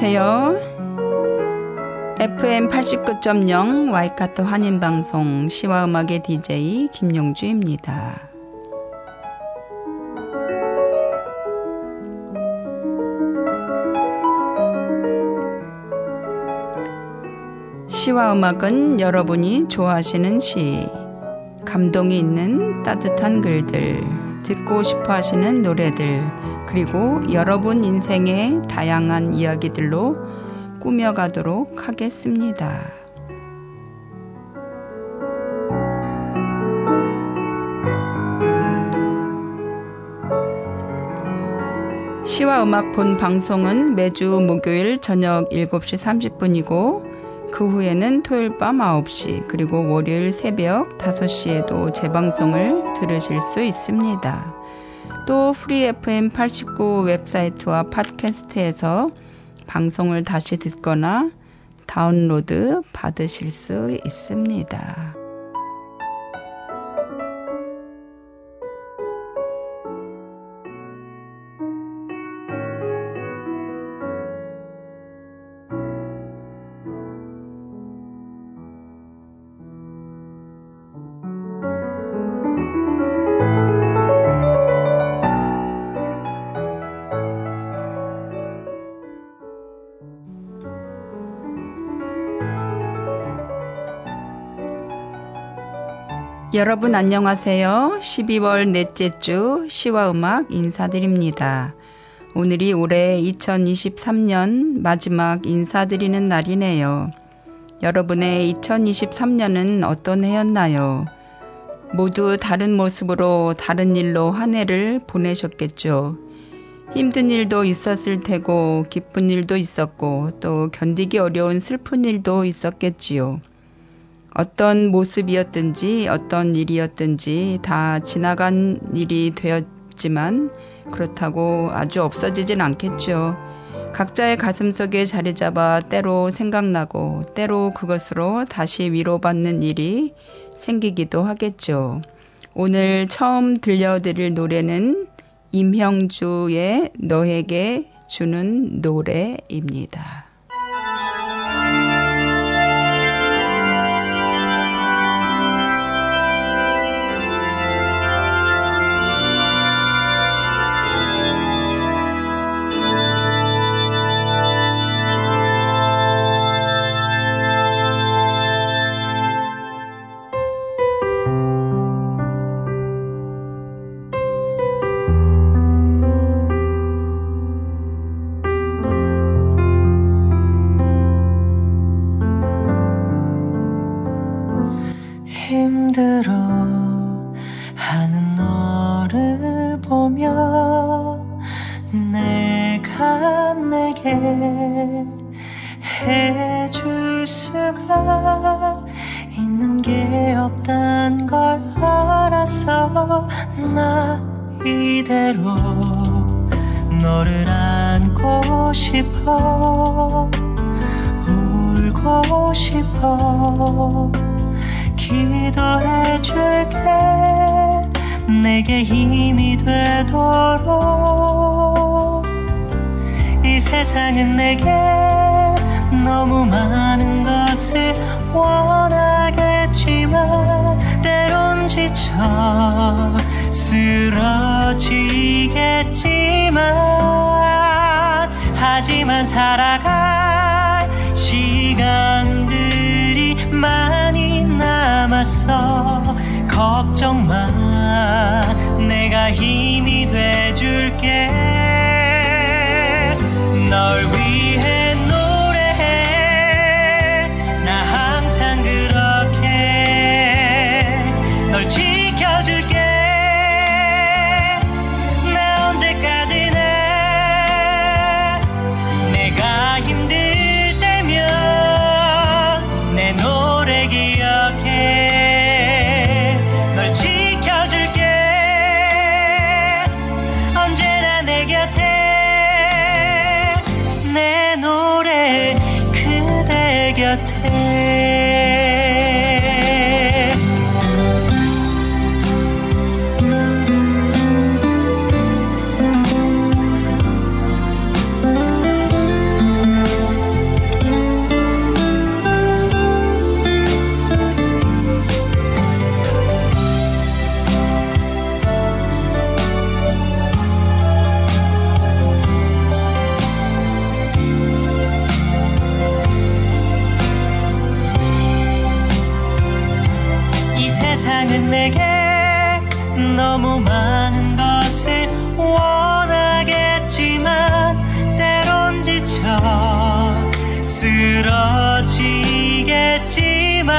안녕하세요. FM 89.0 와이카토 한인방송 시와 음악의 DJ 김용주입니다. 시와 음악은 여러분이 좋아하시는 시, 감동이 있는 따뜻한 글들, 듣고 싶어 하시는 노래들, 그리고 여러분 인생의 다양한 이야기들로 꾸며가도록 하겠습니다. 시와 음악 본 방송은 매주 목요일 저녁 7시 30분이고 그 후에는 토요일 밤 9시 그리고 월요일 새벽 5시에도 재방송을 들으실 수 있습니다. 또 프리 FM 89 웹사이트와 팟캐스트에서 방송을 다시 듣거나 다운로드 받으실 수 있습니다. 여러분 안녕하세요. 12월 넷째 주 시와 음악 인사드립니다. 오늘이 올해 2023년 마지막 인사드리는 날이네요. 여러분의 2023년은 어떤 해였나요? 모두 다른 모습으로 다른 일로 한 해를 보내셨겠죠. 힘든 일도 있었을 테고 기쁜 일도 있었고 또 견디기 어려운 슬픈 일도 있었겠지요. 어떤 모습이었든지 어떤 일이었든지 다 지나간 일이 되었지만 그렇다고 아주 없어지진 않겠죠. 각자의 가슴 속에 자리 잡아 때로 생각나고 때로 그것으로 다시 위로받는 일이 생기기도 하겠죠. 오늘 처음 들려드릴 노래는 임형주의 너에게 주는 노래입니다. 너무 많은 것을 원하겠지만 때론 지쳐 쓰러지겠지만 하지만 살아갈 시간들이 많이 남았어 걱정 마. 내가 힘이 돼줄게 그 쓰러지겠지만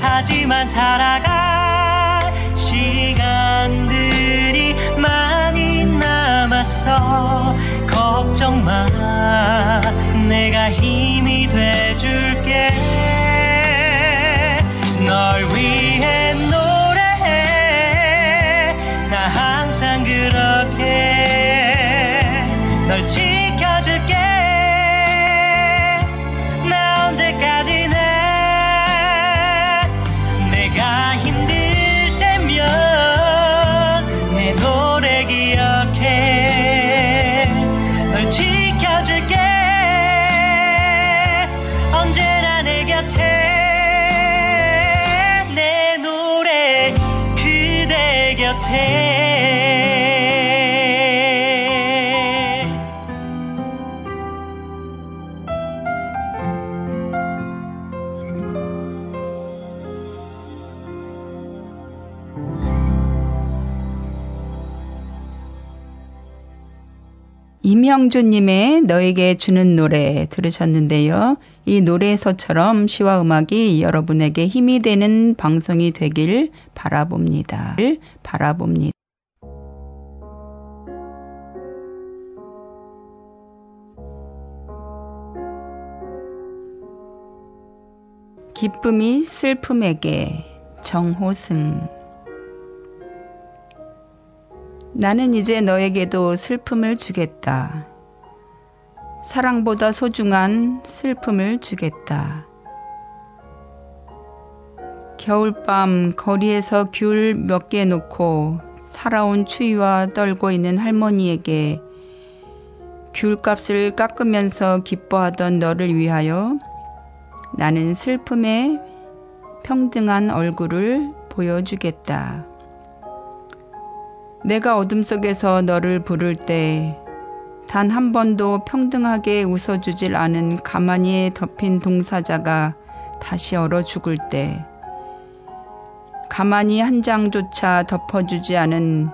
하지만 살아갈 시간들이 많이 남았어 걱정 마. 내가 힘이 돼줄게 이명주님의 너에게 주는 노래 들으셨는데요. 이 노래에서처럼 시와 음악이 여러분에게 힘이 되는 방송이 되길 바라봅니다. 바라봅니다. 기쁨이 슬픔에게 정호승 나는 이제 너에게도 슬픔을 주겠다. 사랑보다 소중한 슬픔을 주겠다. 겨울밤 거리에서 귤 몇 개 놓고 살아온 추위와 떨고 있는 할머니에게 귤값을 깎으면서 기뻐하던 너를 위하여 나는 슬픔의 평등한 얼굴을 보여주겠다. 내가 어둠 속에서 너를 부를 때 단 한 번도 평등하게 웃어주질 않은 가만히 덮인 동사자가 다시 얼어 죽을 때 가만히 한 장조차 덮어주지 않은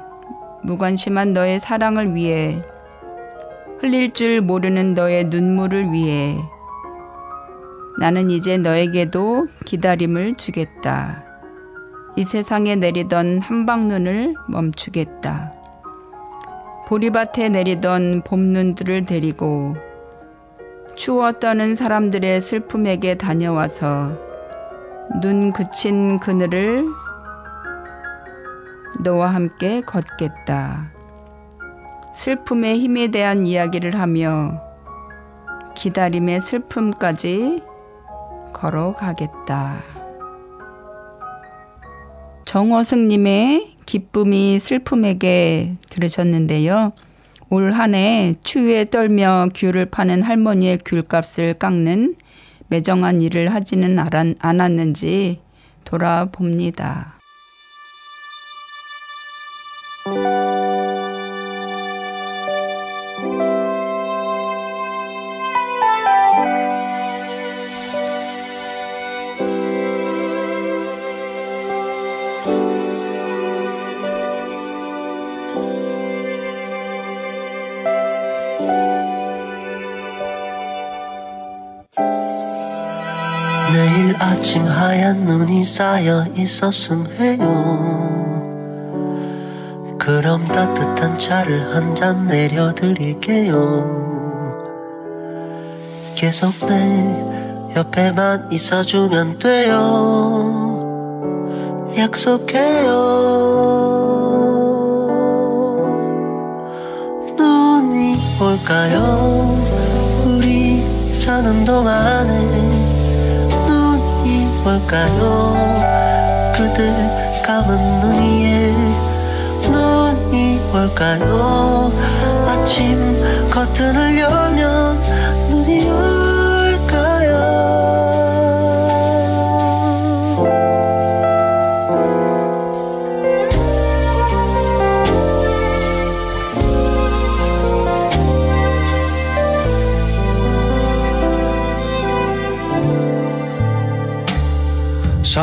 무관심한 너의 사랑을 위해 흘릴 줄 모르는 너의 눈물을 위해 나는 이제 너에게도 기다림을 주겠다. 이 세상에 내리던 한방눈을 멈추겠다. 보리밭에 내리던 봄눈들을 데리고 추워 떠는 사람들의 슬픔에게 다녀와서 눈 그친 그늘을 너와 함께 걷겠다. 슬픔의 힘에 대한 이야기를 하며 기다림의 슬픔까지 걸어가겠다. 정호승님의 기쁨이 슬픔에게 들으셨는데요. 올 한 해 추위에 떨며 귤을 파는 할머니의 귤값을 깎는 매정한 일을 하지는 않았는지 돌아봅니다. 아침 하얀 눈이 쌓여 있었음 해요. 그럼 따뜻한 차를 한 잔 내려드릴게요. 계속 내 옆에만 있어주면 돼요 약속해요 눈이 올까요 우리 자는 동안에 올까요? 그대 감은 눈 위에 눈이 올까요? 아침 커튼을 열면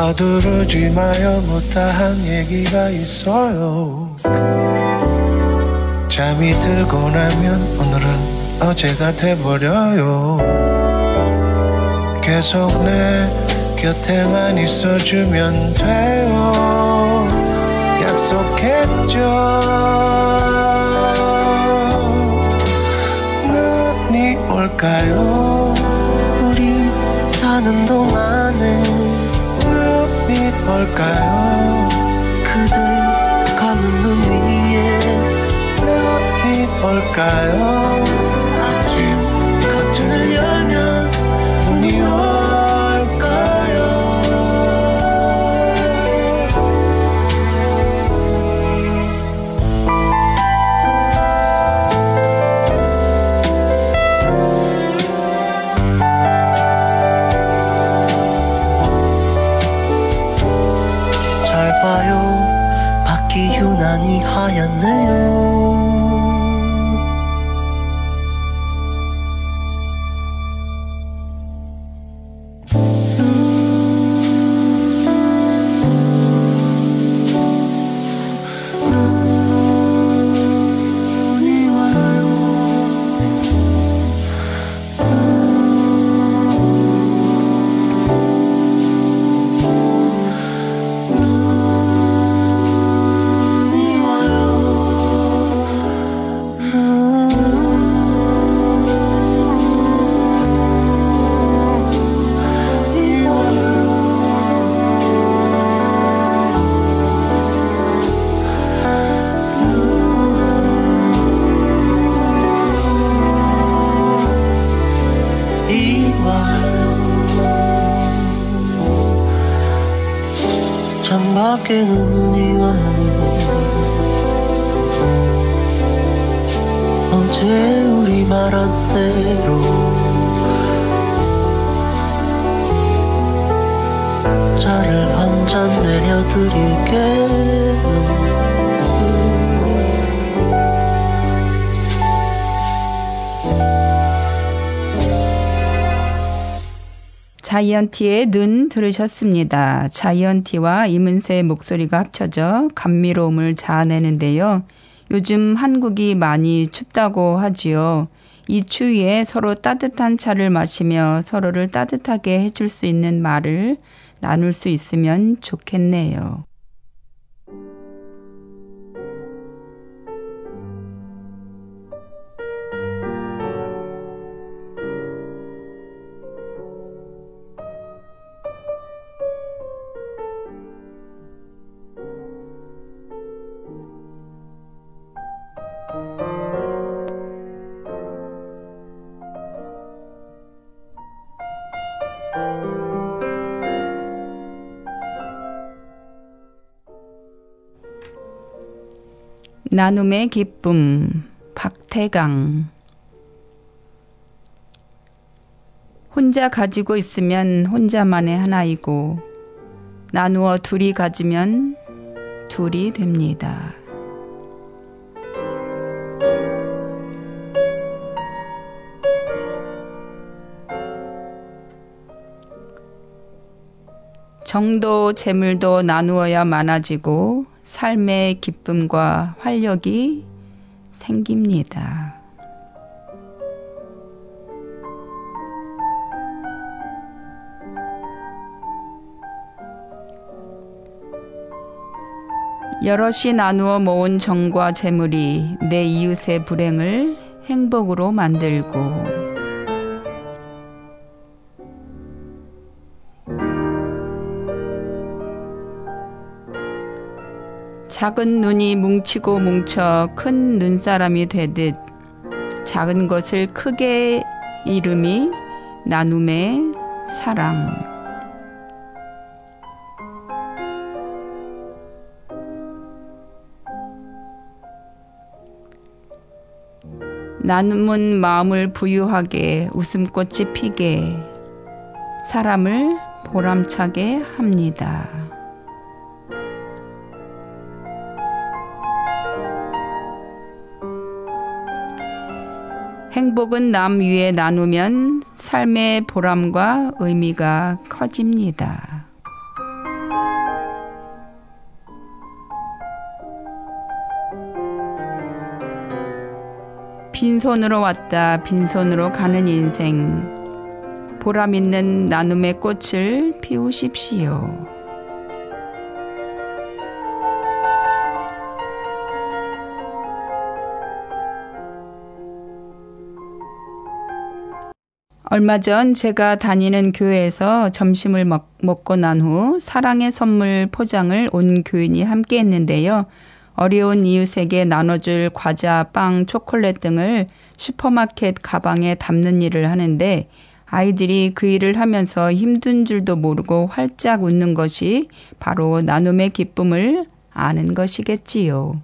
서두르지 마요. 못다한 얘기가 있어요. 잠이 들고 나면 오늘은 어제가 돼버려요. 계속 내 곁에만 있어주면 돼요. 약속했죠. 눈이 올까요? 우리 자는 동안에 올까요? 그대 감은 눈 위에 눈이 올까요 자이언티의 눈 들으셨습니다. 자이언티와 이문세의 목소리가 합쳐져 감미로움을 자아내는데요. 요즘 한국이 많이 춥다고 하지요. 이 추위에 서로 따뜻한 차를 마시며 서로를 따뜻하게 해줄 수 있는 말을 나눌 수 있으면 좋겠네요. 나눔의 기쁨 박태강 혼자 가지고 있으면 혼자만의 하나이고 나누어 둘이 가지면 둘이 됩니다. 정도 재물도 나누어야 많아지고 삶의 기쁨과 활력이 생깁니다. 여럿이 나누어 모은 정과 재물이 내 이웃의 불행을 행복으로 만들고 작은 눈이 뭉치고 뭉쳐 큰 눈사람이 되듯 작은 것을 크게 이름이 나눔의 사랑. 나눔은 마음을 부유하게 웃음꽃이 피게 사람을 보람차게 합니다. 행복은 남 위에 나누면 삶의 보람과 의미가 커집니다. 빈손으로 왔다 빈손으로 가는 인생 보람 있는 나눔의 꽃을 피우십시오. 얼마 전 제가 다니는 교회에서 점심을 먹, 먹고 난 후 사랑의 선물 포장을 온 교인이 함께 했는데요. 어려운 이웃에게 나눠줄 과자, 빵, 초콜릿 등을 슈퍼마켓 가방에 담는 일을 하는데 아이들이 그 일을 하면서 힘든 줄도 모르고 활짝 웃는 것이 바로 나눔의 기쁨을 아는 것이겠지요.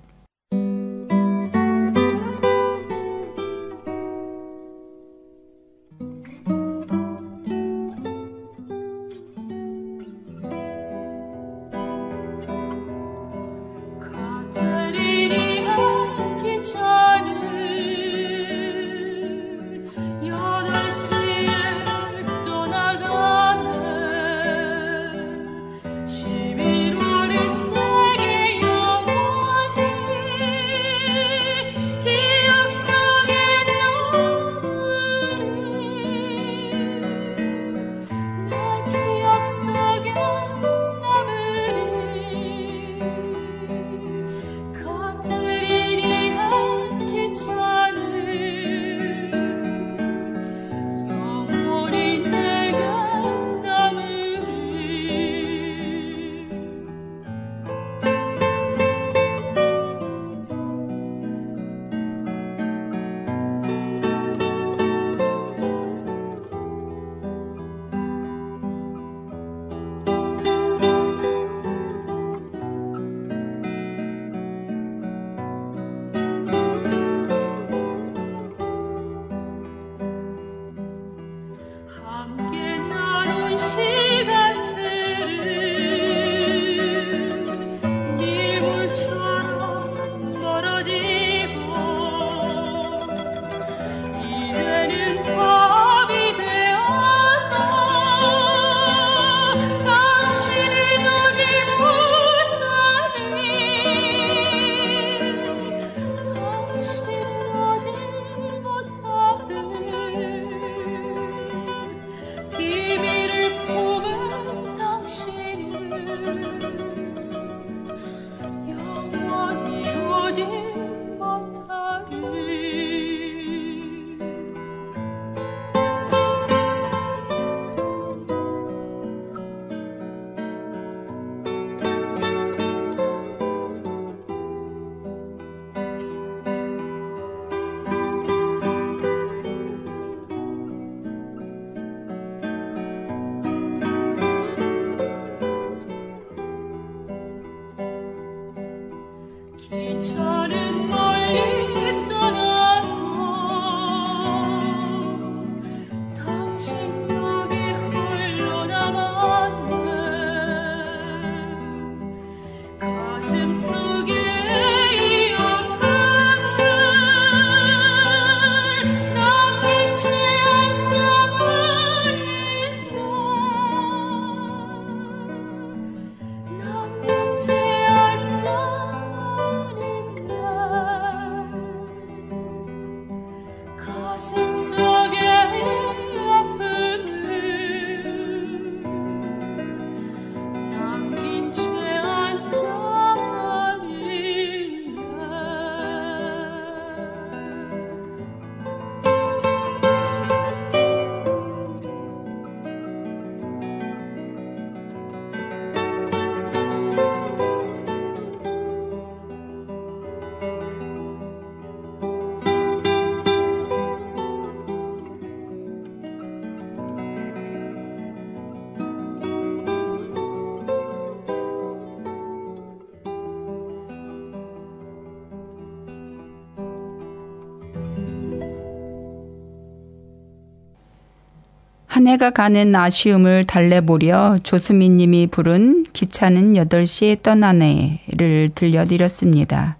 한 해가 가는 아쉬움을 달래보려 조수민 님이 부른 기차는 8시에 떠나네를 들려드렸습니다.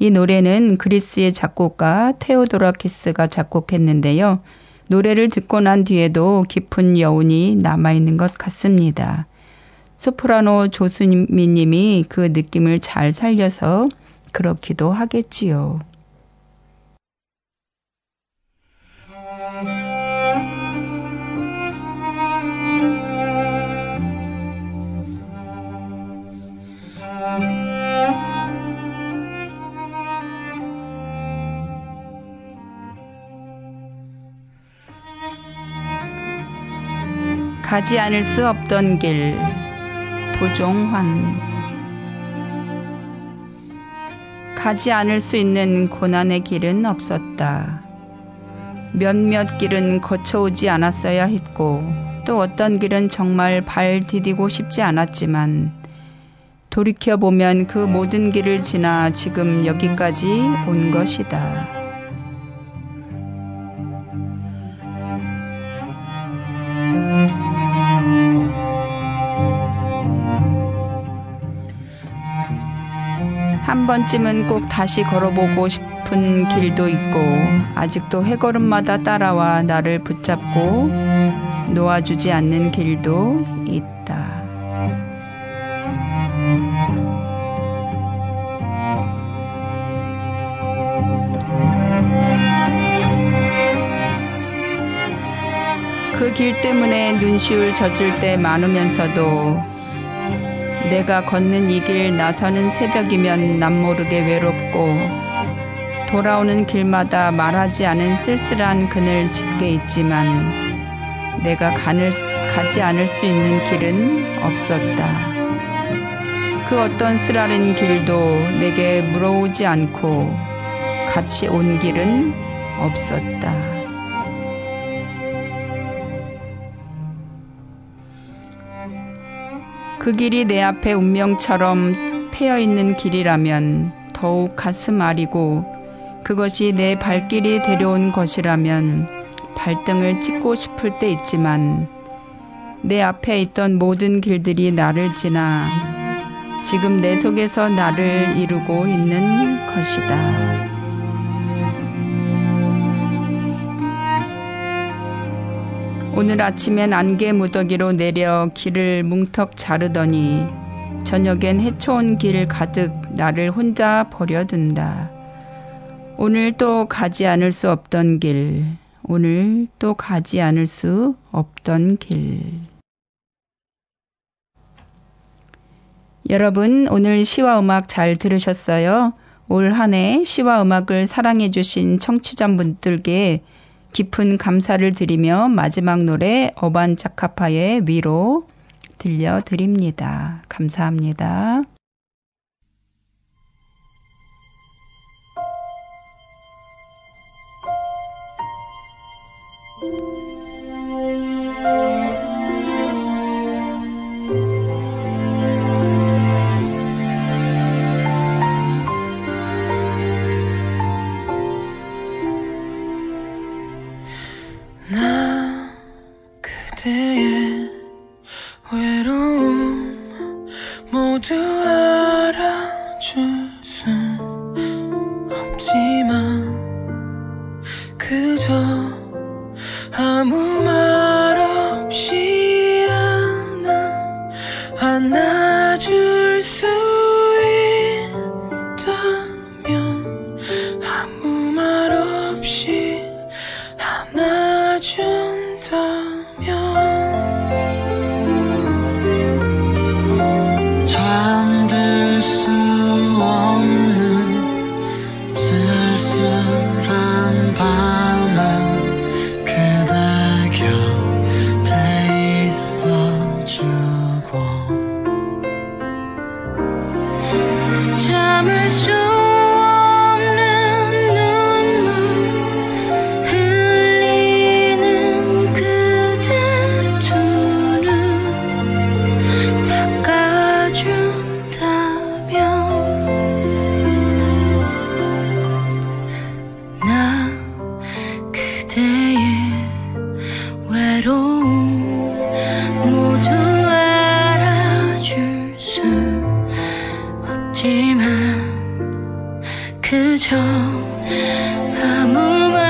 이 노래는 그리스의 작곡가 테오도라키스가 작곡했는데요. 노래를 듣고 난 뒤에도 깊은 여운이 남아있는 것 같습니다. 소프라노 조수민 님이 그 느낌을 잘 살려서 그렇기도 하겠지요. 가지 않을 수 없던 길 도종환 가지 않을 수 있는 고난의 길은 없었다. 몇몇 길은 거쳐오지 않았어야 했고 또 어떤 길은 정말 발 디디고 싶지 않았지만 돌이켜보면 그 모든 길을 지나 지금 여기까지 온 것이다. 한 번쯤은 꼭 다시 걸어보고 싶은 길도 있고 아직도 해걸음마다 따라와 나를 붙잡고 놓아주지 않는 길도 있다. 그 길 때문에 눈시울 젖을 때 많으면서도 내가 걷는 이 길 나서는 새벽이면 남모르게 외롭고 돌아오는 길마다 말하지 않은 쓸쓸한 그늘 짙게 있지만 내가 가늘, 가지 않을 수 있는 길은 없었다. 그 어떤 쓰라린 길도 내게 물어오지 않고 같이 온 길은 없었다. 그 길이 내 앞에 운명처럼 패여 있는 길이라면 더욱 가슴 아리고 그것이 내 발길이 데려온 것이라면 발등을 찍고 싶을 때 있지만 내 앞에 있던 모든 길들이 나를 지나 지금 내 속에서 나를 이루고 있는 것이다. 오늘 아침엔 안개 무더기로 내려 길을 뭉턱 자르더니 저녁엔 헤쳐온 길 가득 나를 혼자 버려둔다. 오늘 또 가지 않을 수 없던 길, 오늘 또 가지 않을 수 없던 길. 여러분, 오늘 시와 음악 잘 들으셨어요? 올 한 해 시와 음악을 사랑해주신 청취자분들께 깊은 감사를 드리며 마지막 노래 어반 자카파의 위로 들려드립니다. 감사합니다. 的秒。 그저 아무 말